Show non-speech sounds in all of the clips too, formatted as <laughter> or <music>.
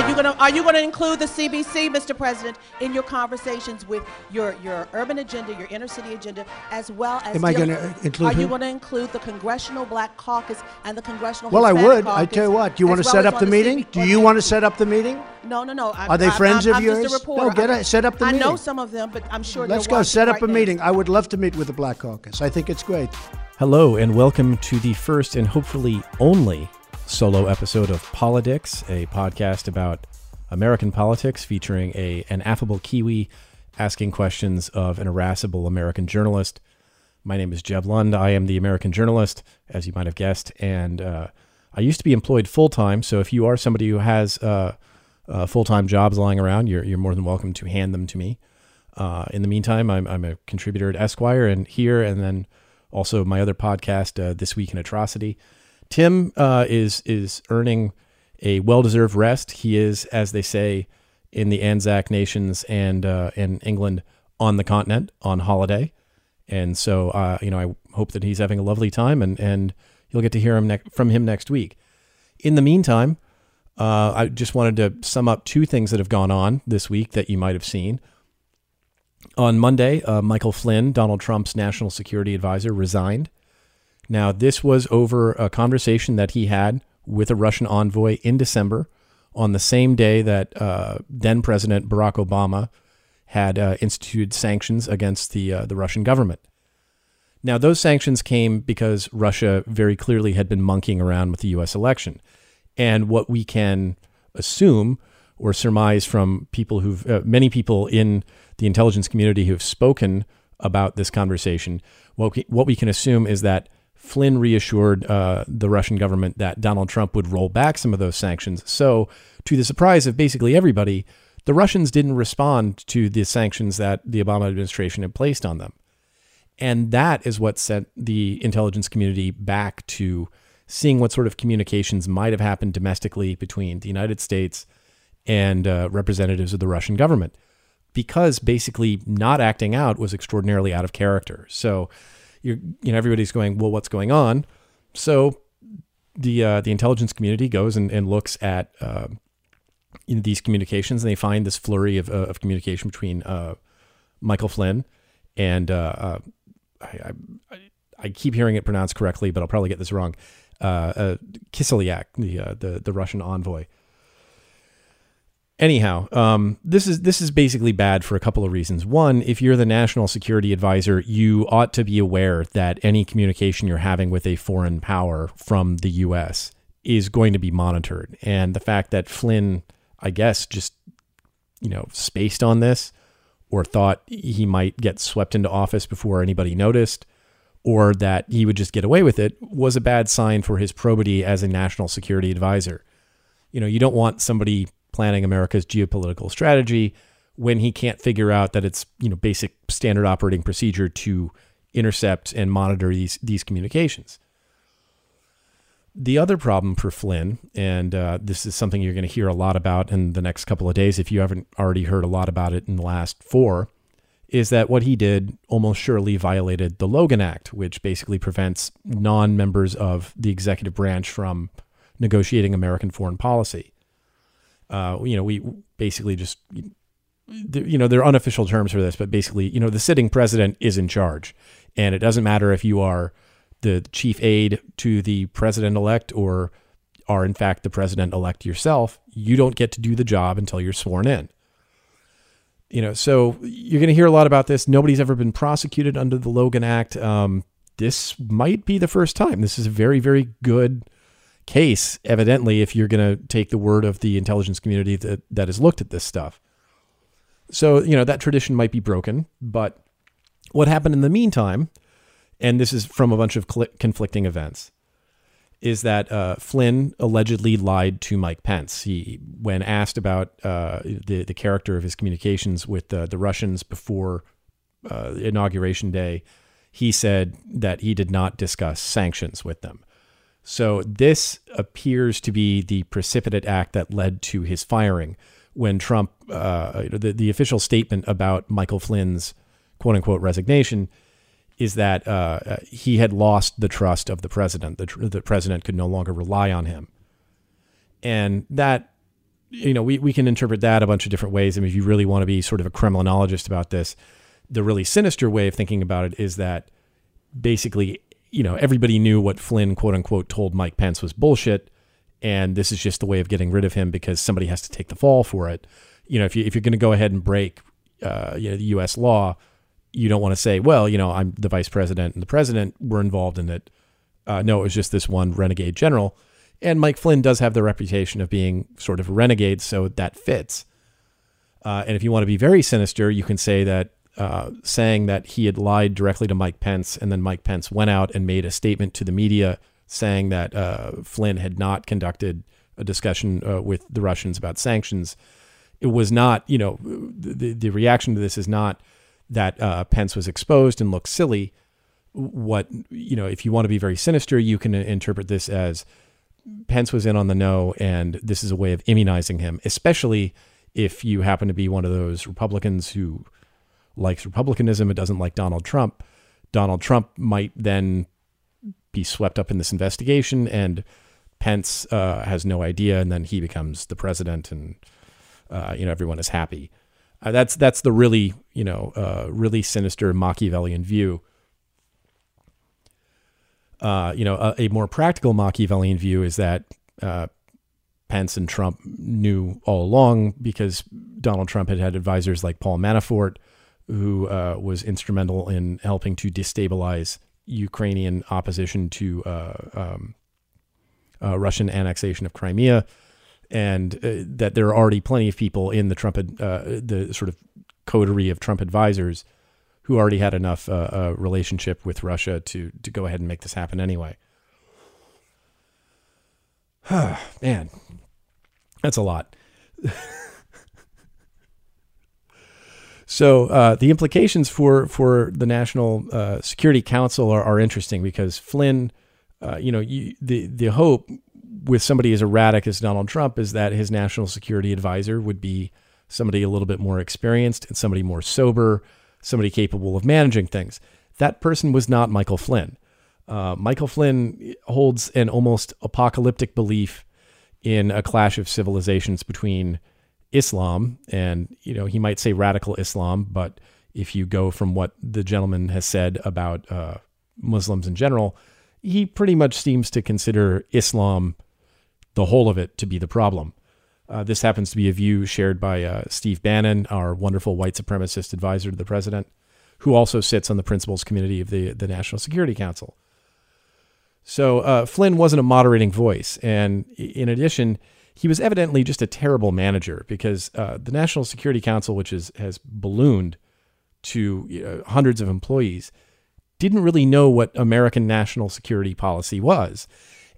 Are you gonna Are you gonna include the CBC, Mr. President, in your conversations with your your urban agenda, your inner city agenda, as well as? Am I gonna include Are you going to include the Congressional Black Caucus and the Congressional? Well, I Hispanic would. I tell you what. Do you want to well set up the on meeting? CB Do you want to set up the meeting? No, no, no. I'm, Are they I'm- friends I'm, of I'm yours? Just a No, reporter. get I'm- a- set up the I know some of them, but I'm sure. Let's go watching set up right a now. meeting. I would love to meet with the Black Caucus. I think it's great. Hello, and welcome to the first and hopefully only solo episode of Politics, a podcast about American politics featuring a an affable Kiwi asking questions of an irascible American journalist. My name is Jeb Lund. I am the American journalist, as you might have guessed, and uh, I used to be employed full time. So if you are somebody who has uh, uh, full time jobs lying around, you're you're more than welcome to hand them to me. Uh, in the meantime, I'm, I'm a contributor at Esquire and here, and then also my other podcast, uh, This Week in Atrocity. Tim uh, is is earning a well deserved rest. He is, as they say in the Anzac nations and uh, and England, on the continent on holiday, and so uh, you know I hope that he's having a lovely time, and and you'll get to hear him ne- from him next week. In the meantime, uh, I just wanted to sum up two things that have gone on this week that you might have seen. On Monday, uh, Michael Flynn, Donald Trump's national security advisor, resigned. Now, this was over a conversation that he had with a Russian envoy in December on the same day that uh, then President Barack Obama had uh, instituted sanctions against the, uh, the Russian government. Now, those sanctions came because Russia very clearly had been monkeying around with the U.S. election. And what we can assume or surmise from people who've, uh, many people in the intelligence community who have spoken about this conversation, what we, what we can assume is that Flynn reassured uh, the Russian government that Donald Trump would roll back some of those sanctions. So, to the surprise of basically everybody, the Russians didn't respond to the sanctions that the Obama administration had placed on them. And that is what sent the intelligence community back to seeing what sort of communications might have happened domestically between the United States and uh, representatives of the Russian government, because basically not acting out was extraordinarily out of character. So, you're, you know, everybody's going, well, what's going on? So, the uh, the intelligence community goes and, and looks at uh, you these communications, and they find this flurry of, uh, of communication between uh, Michael Flynn and uh, uh, I, I, I keep hearing it pronounced correctly, but I'll probably get this wrong. Kislyak, the, the the Russian envoy. Anyhow, um, this is this is basically bad for a couple of reasons. One, if you're the national security advisor, you ought to be aware that any communication you're having with a foreign power from the U.S. is going to be monitored, and the fact that Flynn, I guess, just you know, spaced on this or thought he might get swept into office before anybody noticed, or that he would just get away with it, was a bad sign for his probity as a national security advisor. You know, you don't want somebody planning America's geopolitical strategy when he can't figure out that it's, you know, basic standard operating procedure to intercept and monitor these these communications. The other problem for Flynn, and uh, this is something you're going to hear a lot about in the next couple of days if you haven't already heard a lot about it in the last four, is that what he did almost surely violated the Logan Act, which basically prevents non members of the executive branch from negotiating American foreign policy. Uh, you know, we basically just, you know, there are unofficial terms for this, but basically, you know, the sitting president is in charge. And it doesn't matter if you are the chief aide to the president elect or are in fact the president elect yourself, you don't get to do the job until you're sworn in. You know, so you're going to hear a lot about this. Nobody's ever been prosecuted under the Logan Act. Um, this might be the first time. This is a very, very good case, evidently, if you're going to take the word of the intelligence community that, that has looked at this stuff. So, you know, that tradition might be broken. But what happened in the meantime, and this is from a bunch of cl- conflicting events, is that uh, Flynn allegedly lied to Mike Pence. He, when asked about uh, the the character of his communications with uh, the Russians before uh, inauguration day, he said that he did not discuss sanctions with them. So this appears to be the precipitate act that led to his firing. When Trump, uh, the the official statement about Michael Flynn's quote unquote resignation is that uh, he had lost the trust of the president. The, tr- the president could no longer rely on him. And that you know, we, we can interpret that a bunch of different ways. I mean, if you really want to be sort of a criminologist about this, the really sinister way of thinking about it is that basically, you know, everybody knew what Flynn, quote unquote, told Mike Pence was bullshit. And this is just the way of getting rid of him because somebody has to take the fall for it. You know, if, you, if you're going to go ahead and break uh, you know, the U.S. law, you don't want to say, well, you know, I'm the vice president and the president were involved in it. Uh, no, it was just this one renegade general. And Mike Flynn does have the reputation of being sort of a renegade, so that fits. Uh, and if you want to be very sinister, you can say that uh, saying that he had lied directly to Mike Pence, and then Mike Pence went out and made a statement to the media saying that uh, Flynn had not conducted a discussion uh, with the Russians about sanctions. It was not, you know, the, the reaction to this is not that uh, Pence was exposed and looked silly. What, you know, if you want to be very sinister, you can interpret this as Pence was in on the know, and this is a way of immunizing him, especially if you happen to be one of those Republicans who likes republicanism it doesn't like Donald Trump. Donald Trump might then be swept up in this investigation, and Pence uh, has no idea, and then he becomes the president, and uh, you know everyone is happy. Uh, that's that's the really you know uh, really sinister Machiavellian view. Uh, you know, a, a, more practical Machiavellian view is that uh, Pence and Trump knew all along because Donald Trump had had advisors like Paul Manafort, who uh, was instrumental in helping to destabilize Ukrainian opposition to uh, um, Russian annexation of Crimea and uh, that there are already plenty of people in the Trump, uh, the sort of coterie of Trump advisors who already had enough uh, uh, relationship with Russia to to go ahead and make this happen anyway. <sighs> Man, that's a lot. <laughs> so uh, the implications for for the National uh, Security Council are, are interesting because Flynn, you know, you, the the hope with somebody as erratic as Donald Trump is that his national security advisor would be somebody a little bit more experienced and somebody more sober, somebody capable of managing things. That person was not Michael Flynn. Uh, Michael Flynn holds an almost apocalyptic belief in a clash of civilizations between Islam and, you know, he might say radical Islam, but if you go from what the gentleman has said about uh, Muslims in general, he pretty much seems to consider Islam the whole of it to be the problem. Uh, this happens to be a view shared by uh, Steve Bannon, our wonderful white supremacist advisor to the president, who also sits on the principals committee of the, the National Security Council. So uh, Flynn wasn't a moderating voice. And in addition, he was evidently just a terrible manager because uh, the National Security Council, which is, has ballooned to know, hundreds of employees, didn't really know what American national security policy was.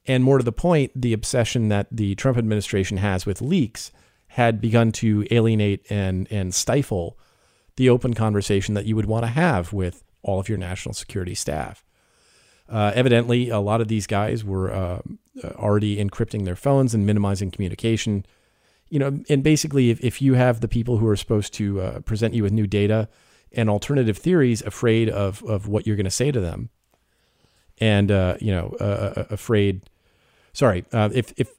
And more to the point, the obsession that the Trump administration has with leaks had begun to alienate and, and stifle the open conversation that you would want to have with all of your national security staff. Uh, evidently, a lot of these guys were uh, already encrypting their phones and minimizing communication. You know, and basically, if, if you have the people who are supposed to uh, present you with new data and alternative theories afraid of, of what you're going to say to them, and uh, you know, uh, uh, afraid sorry, uh, if if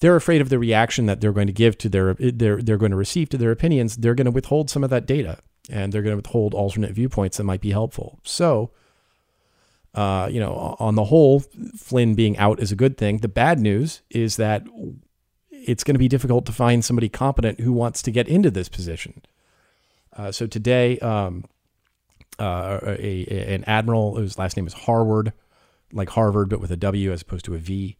they're afraid of the reaction that they're going to give to their they're they're going to receive to their opinions, they're going to withhold some of that data and they're going to withhold alternate viewpoints that might be helpful. So, uh, you know, on the whole, Flynn being out is a good thing. The bad news is that it's going to be difficult to find somebody competent who wants to get into this position. Uh, so today, um, uh, a, a, an admiral whose last name is Harward, like Harvard but with a W as opposed to a V,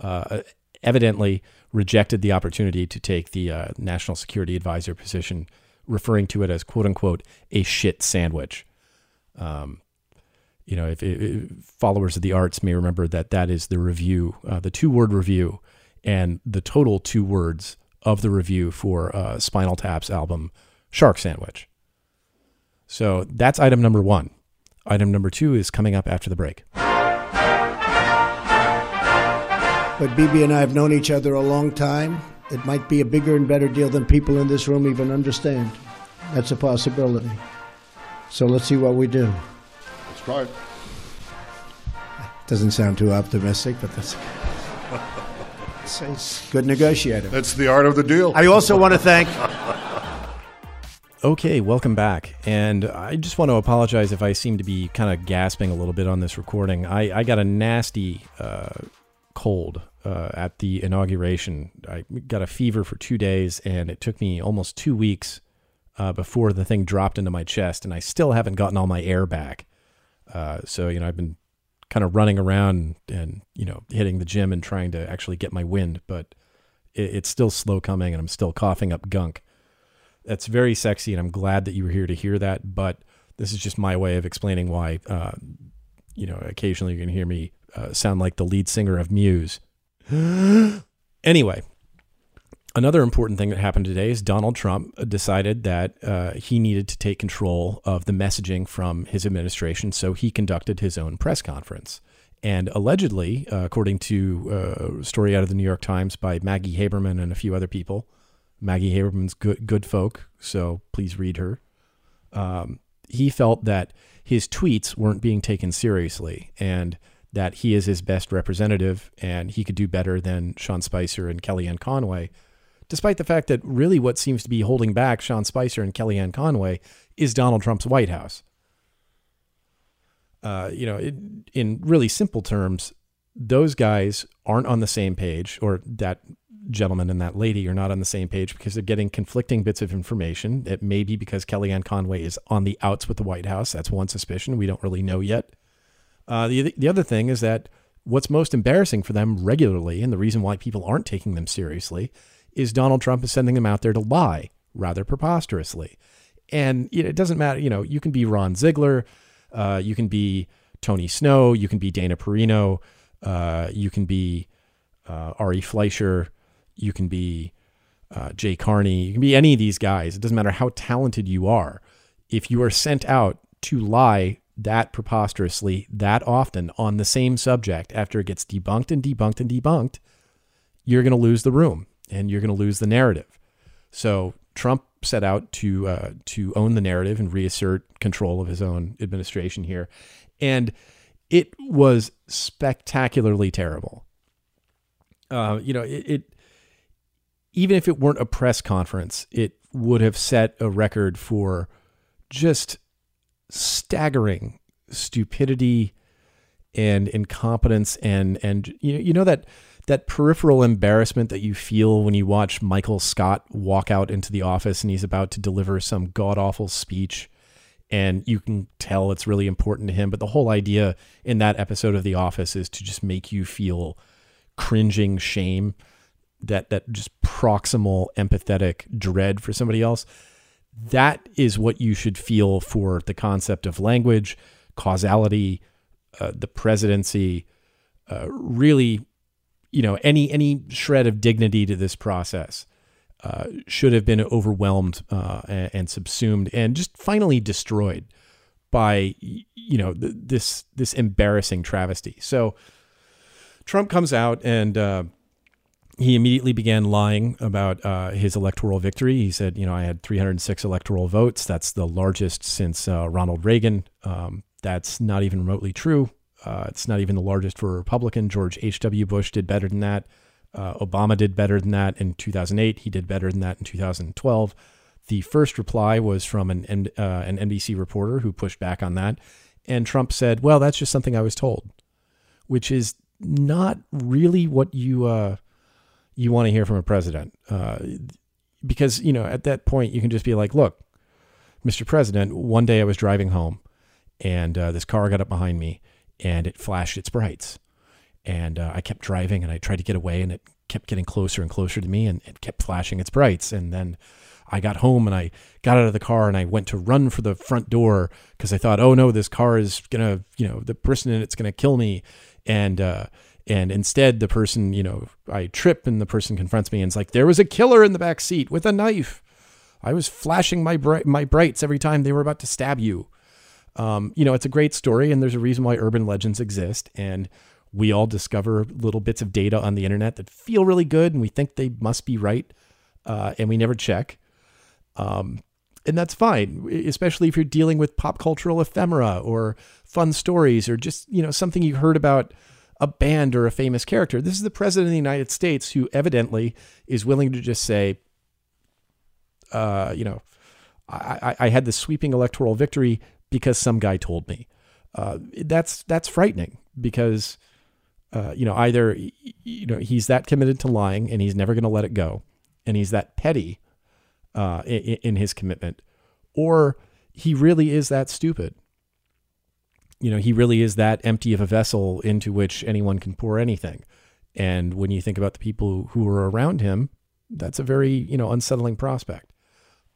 uh, evidently rejected the opportunity to take the uh, national security advisor position, referring to it as "quote unquote" a shit sandwich. Um, you know, if, if, followers of the arts may remember that that is the review, uh, the two-word review, and the total two words of the review for uh, Spinal Tap's album "Shark Sandwich." So that's item number one. Item number two is coming up after the break. But Bibi and I have known each other a long time. It might be a bigger and better deal than people in this room even understand. That's a possibility. So let's see what we do. Let's try it. Doesn't sound too optimistic, but that's. It's, it's good negotiator. That's the art of the deal. I also want to thank. Okay, welcome back. And I just want to apologize if I seem to be kind of gasping a little bit on this recording. I, I got a nasty uh, cold uh, at the inauguration. I got a fever for two days, and it took me almost two weeks uh, before the thing dropped into my chest, and I still haven't gotten all my air back. Uh, so, you know, I've been kind of running around and, you know, hitting the gym and trying to actually get my wind, but it, it's still slow coming, and I'm still coughing up gunk. That's very sexy, and I'm glad that you were here to hear that. But this is just my way of explaining why, uh, you know, occasionally you're to hear me uh, sound like the lead singer of Muse. <gasps> anyway, another important thing that happened today is Donald Trump decided that uh, he needed to take control of the messaging from his administration, so he conducted his own press conference. And allegedly, uh, according to uh, a story out of the New York Times by Maggie Haberman and a few other people, Maggie Haberman's good good folk, so please read her. Um, he felt that his tweets weren't being taken seriously, and that he is his best representative, and he could do better than Sean Spicer and Kellyanne Conway. Despite the fact that really what seems to be holding back Sean Spicer and Kellyanne Conway is Donald Trump's White House. Uh, you know, it, in really simple terms, those guys aren't on the same page, or that gentleman and that lady are not on the same page because they're getting conflicting bits of information. It may be because Kellyanne Conway is on the outs with the White House. That's one suspicion. We don't really know yet. Uh, the the other thing is that what's most embarrassing for them regularly, and the reason why people aren't taking them seriously, is Donald Trump is sending them out there to lie rather preposterously. And you know, it doesn't matter. You know, you can be Ron Ziegler, uh, you can be Tony Snow, you can be Dana Perino, uh, you can be uh, Ari Fleischer, you can be uh, Jay Carney, you can be any of these guys. It doesn't matter how talented you are. If you are sent out to lie that preposterously that often on the same subject after it gets debunked and debunked and debunked, you're going to lose the room and you're going to lose the narrative. So Trump set out to uh, to own the narrative and reassert control of his own administration here, and it was spectacularly terrible. Uh, you know, it, it even if it weren't a press conference, it would have set a record for just staggering stupidity and incompetence and and you know, you know that that peripheral embarrassment that you feel when you watch Michael Scott walk out into the office and he's about to deliver some god awful speech and you can tell it's really important to him. But the whole idea in that episode of the office is to just make you feel cringing shame that that just proximal empathetic dread for somebody else. That is what you should feel for the concept of language causality uh, the presidency uh, really you know any any shred of dignity to this process uh, should have been overwhelmed uh, and, and, subsumed and just finally destroyed by you know th- this this embarrassing travesty so Trump comes out and uh, he immediately began lying about uh, his electoral victory. He said, you know, I had 306 electoral votes. That's the largest since uh, Ronald Reagan. Um, that's not even remotely true. Uh, it's not even the largest for a Republican. George H.W. Bush did better than that. Uh, Obama did better than that in 2008. He did better than that in 2012. The first reply was from an, uh, an NBC reporter who pushed back on that. And Trump said, well, that's just something I was told, which is not really what you uh, you want to hear from a president. Uh, because, you know, at that point, you can just be like, look, Mr. President, one day I was driving home and uh, this car got up behind me and it flashed its brights. And uh, I kept driving and I tried to get away and it kept getting closer and closer to me and it kept flashing its brights. And then I got home and I got out of the car and I went to run for the front door because I thought, oh no, this car is to, you know, the person in it's to kill me. And, uh, and instead, the person, you know, I trip and the person confronts me and it's like, there was a killer in the back seat with a knife. I was flashing my bright, my brights every time they were about to stab you. Um, you know, it's a great story, and there's a reason why urban legends exist. And we all discover little bits of data on the internet that feel really good, and we think they must be right, uh, and we never check. Um, and that's fine, especially if you're dealing with pop cultural ephemera or fun stories or just you know something you heard about a band or a famous character. This is the president of the United States who evidently is willing to just say, uh, you know, I, I, had this sweeping electoral victory because some guy told me. Uh, that's that's frightening because uh, you know either you know he's that committed to lying and he's never going to let it go, and he's that petty uh, in, in his commitment, or he really is that stupid. You know, he really is that empty of a vessel into which anyone can pour anything. And when you think about the people who are around him, that's a very you know unsettling prospect.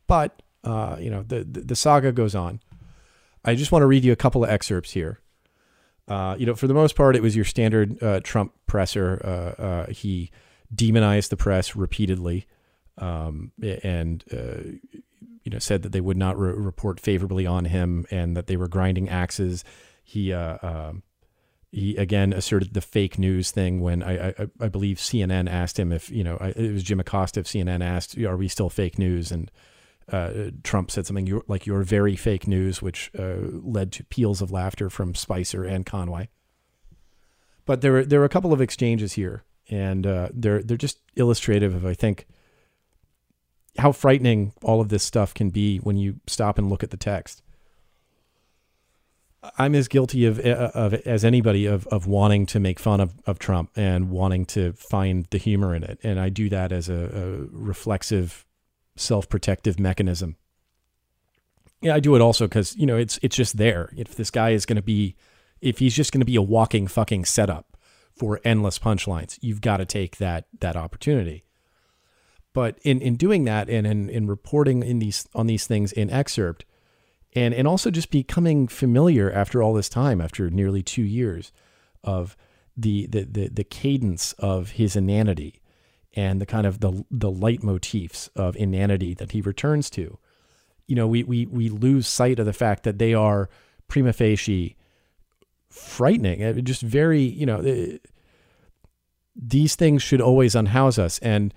But uh, you know, the, the, the saga goes on. I just want to read you a couple of excerpts here. Uh, you know, for the most part, it was your standard uh, Trump presser. Uh, uh, he demonized the press repeatedly, um, and uh, you know said that they would not re- report favorably on him and that they were grinding axes. He um, he again asserted the fake news thing when I, I, I believe CNN asked him if you know it was Jim Acosta of CNN asked are we still fake news and uh, Trump said something like "you're very fake news," which uh, led to peals of laughter from Spicer and Conway. But there were there were a couple of exchanges here, and uh, they're they're just illustrative of I think how frightening all of this stuff can be when you stop and look at the text. I'm as guilty of, uh, of as anybody of, of wanting to make fun of, of Trump and wanting to find the humor in it. And I do that as a, a reflexive self protective mechanism. Yeah, I do it also because you know it's it's just there. If this guy is going to be, if he's just going to be a walking fucking setup for endless punchlines, you've got to take that that opportunity. But in in doing that and in in reporting in these on these things in excerpt, and and also just becoming familiar after all this time, after nearly two years, of the the the, the cadence of his inanity and the kind of the the leitmotifs of inanity that he returns to, you know, we we we lose sight of the fact that they are prima facie frightening. Uh, just very, you know, uh, these things should always unhouse us. And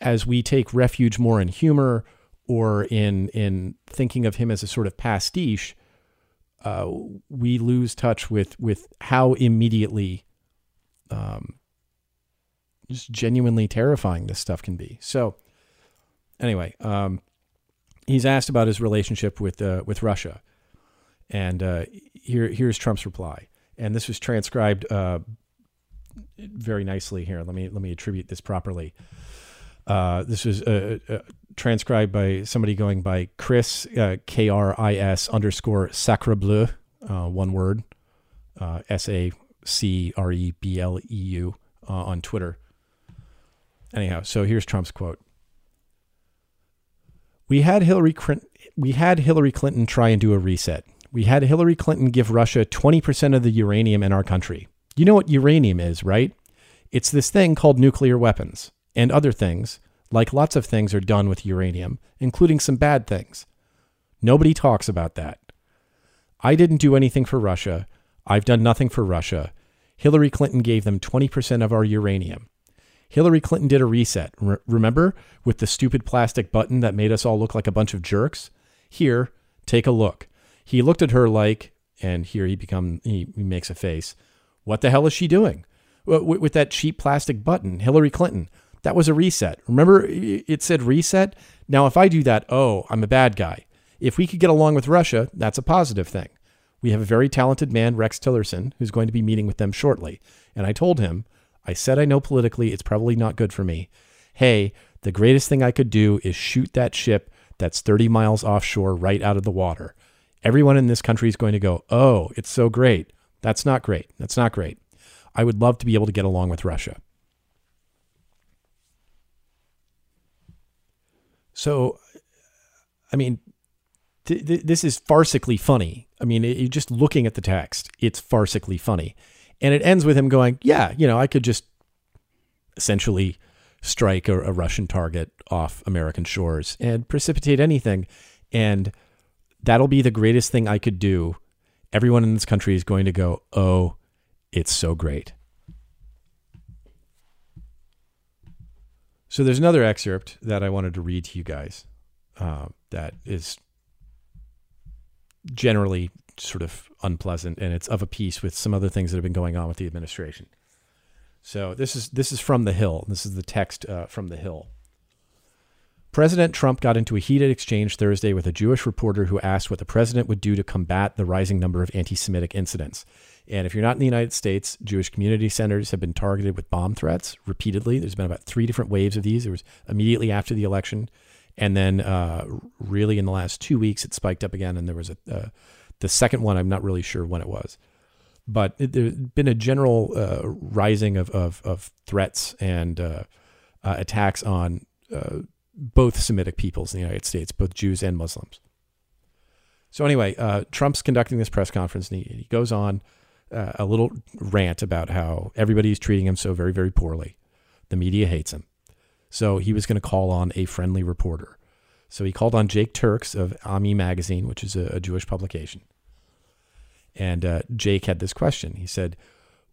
as we take refuge more in humor or in in thinking of him as a sort of pastiche, uh, we lose touch with with how immediately um, just genuinely terrifying this stuff can be. So, anyway, um, he's asked about his relationship with uh, with Russia, and uh, here here's Trump's reply, and this was transcribed uh, very nicely here. Let me let me attribute this properly. Uh, this was uh, uh, transcribed by somebody going by Chris K R I S underscore Sacrebleu, one word, S A C R E B L E U on Twitter. Anyhow, so here's Trump's quote. We had Hillary we had Hillary Clinton try and do a reset. We had Hillary Clinton give Russia 20% of the uranium in our country. You know what uranium is, right? It's this thing called nuclear weapons and other things, like lots of things are done with uranium, including some bad things. Nobody talks about that. I didn't do anything for Russia. I've done nothing for Russia. Hillary Clinton gave them 20% of our uranium. Hillary Clinton did a reset. Re- remember with the stupid plastic button that made us all look like a bunch of jerks? Here, take a look. He looked at her like, and here he become he, he makes a face. What the hell is she doing? With, with that cheap plastic button, Hillary Clinton. That was a reset. Remember it said reset? Now if I do that, oh, I'm a bad guy. If we could get along with Russia, that's a positive thing. We have a very talented man, Rex Tillerson, who's going to be meeting with them shortly. And I told him, I said I know politically it's probably not good for me. Hey, the greatest thing I could do is shoot that ship that's 30 miles offshore right out of the water. Everyone in this country is going to go, oh, it's so great. That's not great. That's not great. I would love to be able to get along with Russia. So, I mean, th- th- this is farcically funny. I mean, it, just looking at the text, it's farcically funny. And it ends with him going, Yeah, you know, I could just essentially strike a, a Russian target off American shores and precipitate anything. And that'll be the greatest thing I could do. Everyone in this country is going to go, Oh, it's so great. So there's another excerpt that I wanted to read to you guys uh, that is generally sort of unpleasant, and it's of a piece with some other things that have been going on with the administration. So this is this is from the Hill. This is the text uh, from the Hill. President Trump got into a heated exchange Thursday with a Jewish reporter who asked what the president would do to combat the rising number of anti Semitic incidents. And if you're not in the United States, Jewish community centers have been targeted with bomb threats repeatedly. There's been about three different waves of these. There was immediately after the election, and then uh, really in the last two weeks, it spiked up again. And there was a uh, the second one. I'm not really sure when it was, but it, there's been a general uh, rising of, of, of threats and uh, uh, attacks on uh, both Semitic peoples in the United States, both Jews and Muslims. So anyway, uh, Trump's conducting this press conference, and he, he goes on uh, a little rant about how everybody's treating him so very, very poorly. The media hates him. So he was going to call on a friendly reporter. So he called on Jake Turx of Ami Magazine, which is a, a Jewish publication. And uh, Jake had this question. He said,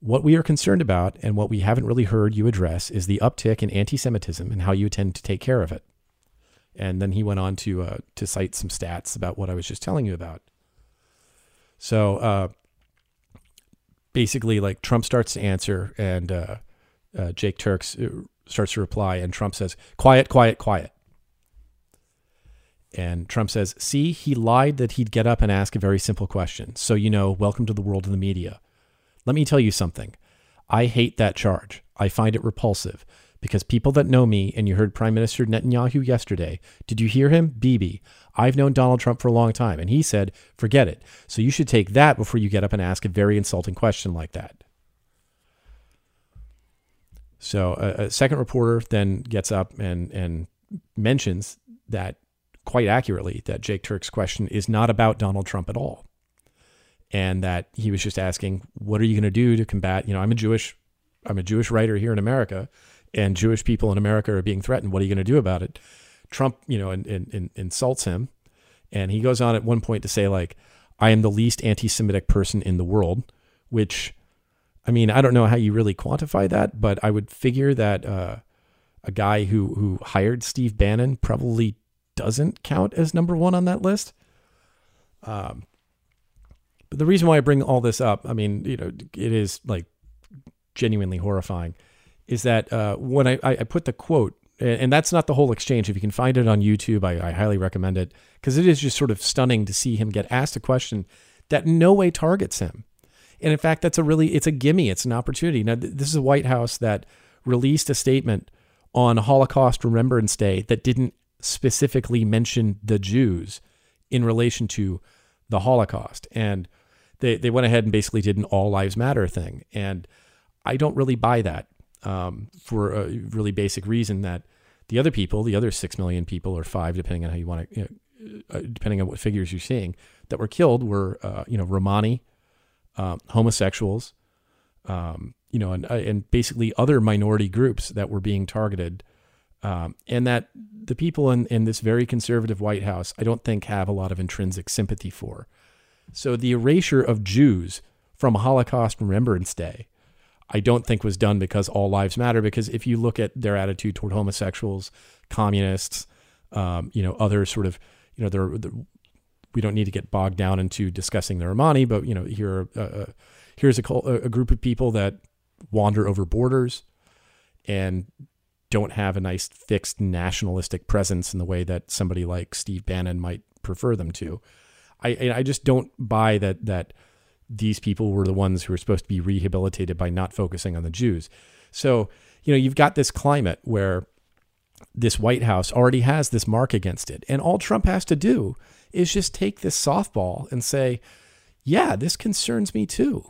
what we are concerned about and what we haven't really heard you address is the uptick in anti Semitism and how you intend to take care of it. And then he went on to uh, to cite some stats about what I was just telling you about. So uh, basically, like Trump starts to answer, and uh, uh Jake Turx uh, starts to reply, and Trump says, "Quiet, quiet, quiet." And Trump says, "See, he lied that he'd get up and ask a very simple question. So you know, welcome to the world of the media. Let me tell you something. I hate that charge. I find it repulsive." because people that know me, and you heard Prime Minister Netanyahu yesterday, did you hear him? Bibi. I've known Donald Trump for a long time, and he said, forget it. So you should take that before you get up and ask a very insulting question like that. So a, a second reporter then gets up and, and mentions that quite accurately that Jake Turk's question is not about Donald Trump at all. And that he was just asking, what are you going to do to combat, you know, I'm a Jewish I'm a Jewish writer here in America and Jewish people in America are being threatened. What are you going to do about it? Trump, you know, in, in, in insults him. And he goes on at one point to say, like, I am the least anti Semitic person in the world, which, I mean, I don't know how you really quantify that, but I would figure that uh, a guy who, who hired Steve Bannon probably doesn't count as number one on that list. Um, but the reason why I bring all this up, I mean, you know, it is like genuinely horrifying is that uh, when I, I put the quote, and that's not the whole exchange. If you can find it on YouTube, I, I highly recommend it because it is just sort of stunning to see him get asked a question that no way targets him. And in fact, that's a really it's a gimme. It's an opportunity. Now, this is a White House that released a statement on Holocaust Remembrance Day that didn't specifically mentioned the Jews in relation to the Holocaust, and they they went ahead and basically did an all lives matter thing. And I don't really buy that um, for a really basic reason that the other people, the other six million people or five, depending on how you want to, you know, uh, depending on what figures you're seeing, that were killed were, uh, you know, Romani, uh, homosexuals, um, you know, and, uh, and basically other minority groups that were being targeted. Um, and that the people in, in this very conservative White House, I don't think have a lot of intrinsic sympathy for. So the erasure of Jews from Holocaust Remembrance Day I don't think was done because all lives matter. Because if you look at their attitude toward homosexuals, communists, um, you know, other sort of, you know, they're, we don't need to get bogged down into discussing the Romani, but you know, here, uh, uh here's a, a group of people that wander over borders and don't have a nice fixed nationalistic presence in the way that somebody like Steve Bannon might prefer them to. I I just don't buy that that these people were the ones who were supposed to be rehabilitated by not focusing on the Jews. So, you know, you've got this climate where this White House already has this mark against it. And all Trump has to do is just take this softball and say, yeah, this concerns me too.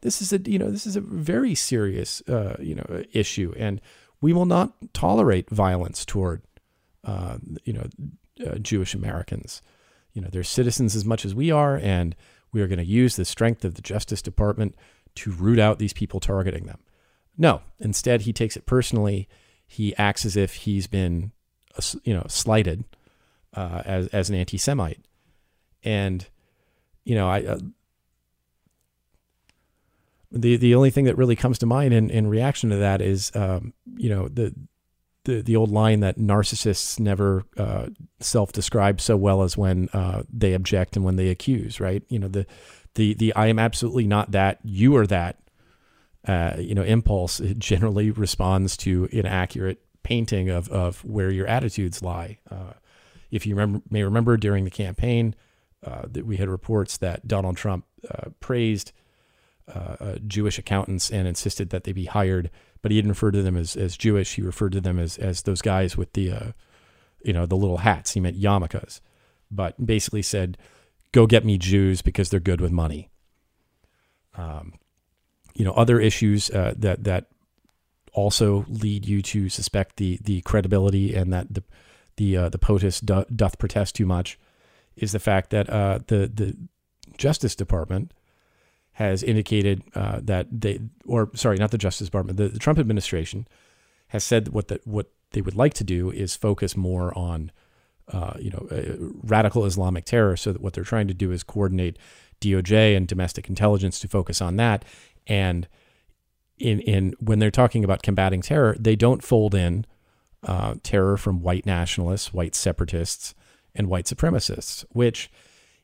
This is a, you know, this is a very serious, uh, you know, issue. And we will not tolerate violence toward, uh, you know, uh, Jewish Americans. You know, they're citizens as much as we are. And we are going to use the strength of the Justice Department to root out these people targeting them. No, instead, he takes it personally. He acts as if he's been, you know, slighted uh, as as an anti-Semite, and you know, I. Uh, the the only thing that really comes to mind in, in reaction to that is, um, you know, the the the old line that narcissists never uh, self-describe so well as when uh, they object and when they accuse, right? You know the the the I am absolutely not that. You are that. Uh, you know, impulse generally responds to inaccurate painting of of where your attitudes lie. Uh, if you remember, may remember during the campaign uh, that we had reports that Donald Trump uh, Jewish accountants and insisted that they be hired but he didn't refer to them as, as Jewish. He referred to them as, as those guys with the, uh, you know, the little hats. He meant yarmulkes, but basically said, go get me Jews because they're good with money. Um, you know, other issues uh, that, that also lead you to suspect the, the credibility and that the, the, uh, the POTUS do, doth protest too much is the fact that uh, the, the Justice Department has indicated uh, that they, or sorry, not the Justice Department, the, the Trump administration has said what that what they would like to do is focus more on, uh, you know, uh, radical Islamic terror. So that what they're trying to do is coordinate DOJ and domestic intelligence to focus on that. And in in when they're talking about combating terror, they don't fold in uh, terror from white nationalists, white separatists, and white supremacists. Which,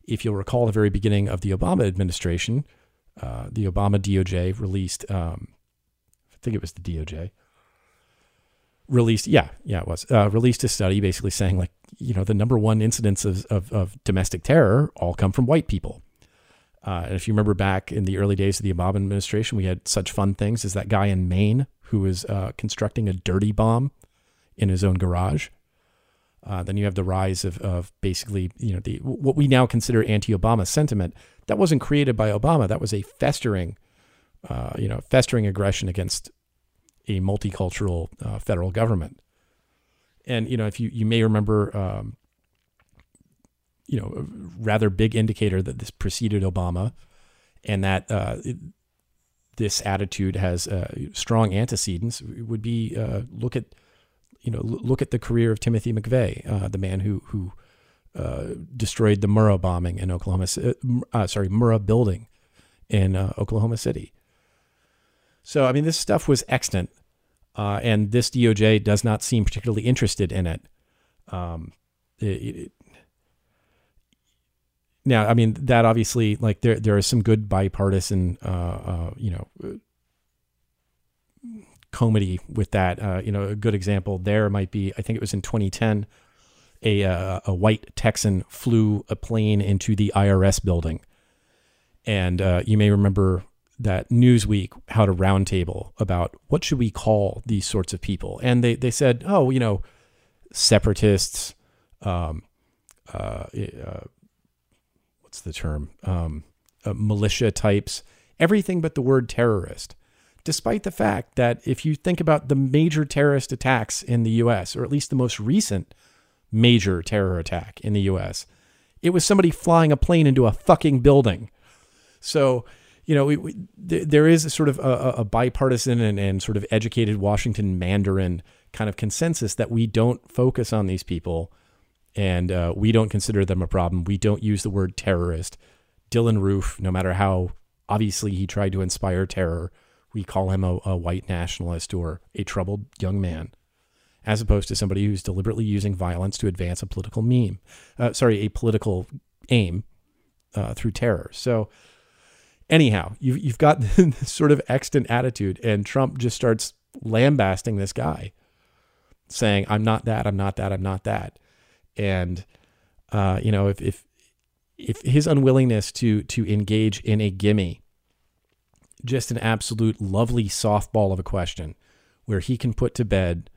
if you'll recall, the very beginning of the Obama administration uh, the Obama DOJ released, um, I think it was the DOJ, released, yeah, yeah, it was, uh, released a study basically saying, like, you know, the number one incidents of, of, of domestic terror all come from white people. Uh, and if you remember back in the early days of the Obama administration, we had such fun things as that guy in Maine who was uh, constructing a dirty bomb in his own garage. Uh, then you have the rise of, of basically, you know, the what we now consider anti-Obama sentiment that wasn't created by Obama. That was a festering, uh, you know, festering aggression against a multicultural uh, federal government. And you know, if you you may remember, um, you know, a rather big indicator that this preceded Obama, and that uh, it, this attitude has uh, strong antecedents would be look at, you know, look at the career of Timothy McVeigh, uh, the man who who uh, destroyed the Murrah bombing in Oklahoma. Uh, uh, sorry, Murrah building in uh, Oklahoma City. So I mean, this stuff was extant, uh, and this DOJ does not seem particularly interested in it. Um, it, it. Now, I mean that obviously, like there there is some good bipartisan, you know, comedy with that. you know, a good example there might be, I think it was in 2010 a, uh, a white Texan flew a plane into the IRS building. And uh, you may remember that Newsweek had a roundtable about what should we call these sorts of people. And they, they said, oh, you know, separatists, um, uh, uh what's the term? Um, uh, militia types, everything but the word terrorist. Despite the fact that if you think about the major terrorist attacks in the US, or at least the most recent major terror attack in the US. It was somebody flying a plane into a fucking building. So, you know, we, we, th- there is a sort of a, a bipartisan and, and sort of educated Washington Mandarin kind of consensus that we don't focus on these people and uh, we don't consider them a problem. We don't use the word terrorist. Dylann Roof, no matter how obviously he tried to inspire terror, we call him a, a white nationalist or a troubled young man as opposed to somebody who's deliberately using violence to advance a political meme, uh, sorry, a political aim uh, through terror. So, anyhow, you've, you've got <laughs> this sort of extant attitude, and Trump just starts lambasting this guy, saying, I'm not that, I'm not that, I'm not that. And, uh, you know, if, if, if his unwillingness to, to engage in a gimme, just an absolute lovely softball of a question where he can put to bed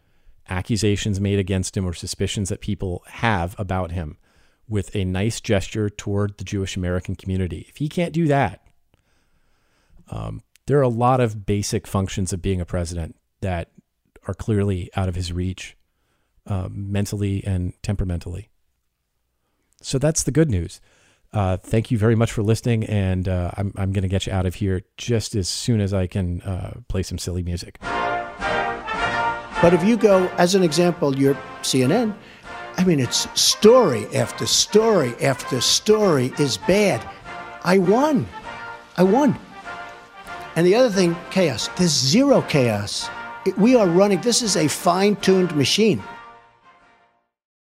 accusations made against him or suspicions that people have about him with a nice gesture toward the Jewish American community. If he can't do that, um, there are a lot of basic functions of being a president that are clearly out of his reach, uh, mentally and temperamentally. So that's the good news. Uh, thank you very much for listening, and uh, I'm, I'm going to get you out of here just as soon as I can uh, play some silly music. But if you go, as an example, your CNN, I mean, it's story after story after story is bad. I won. I won. And the other thing, chaos. There's zero chaos We are running, this is a fine tuned machine.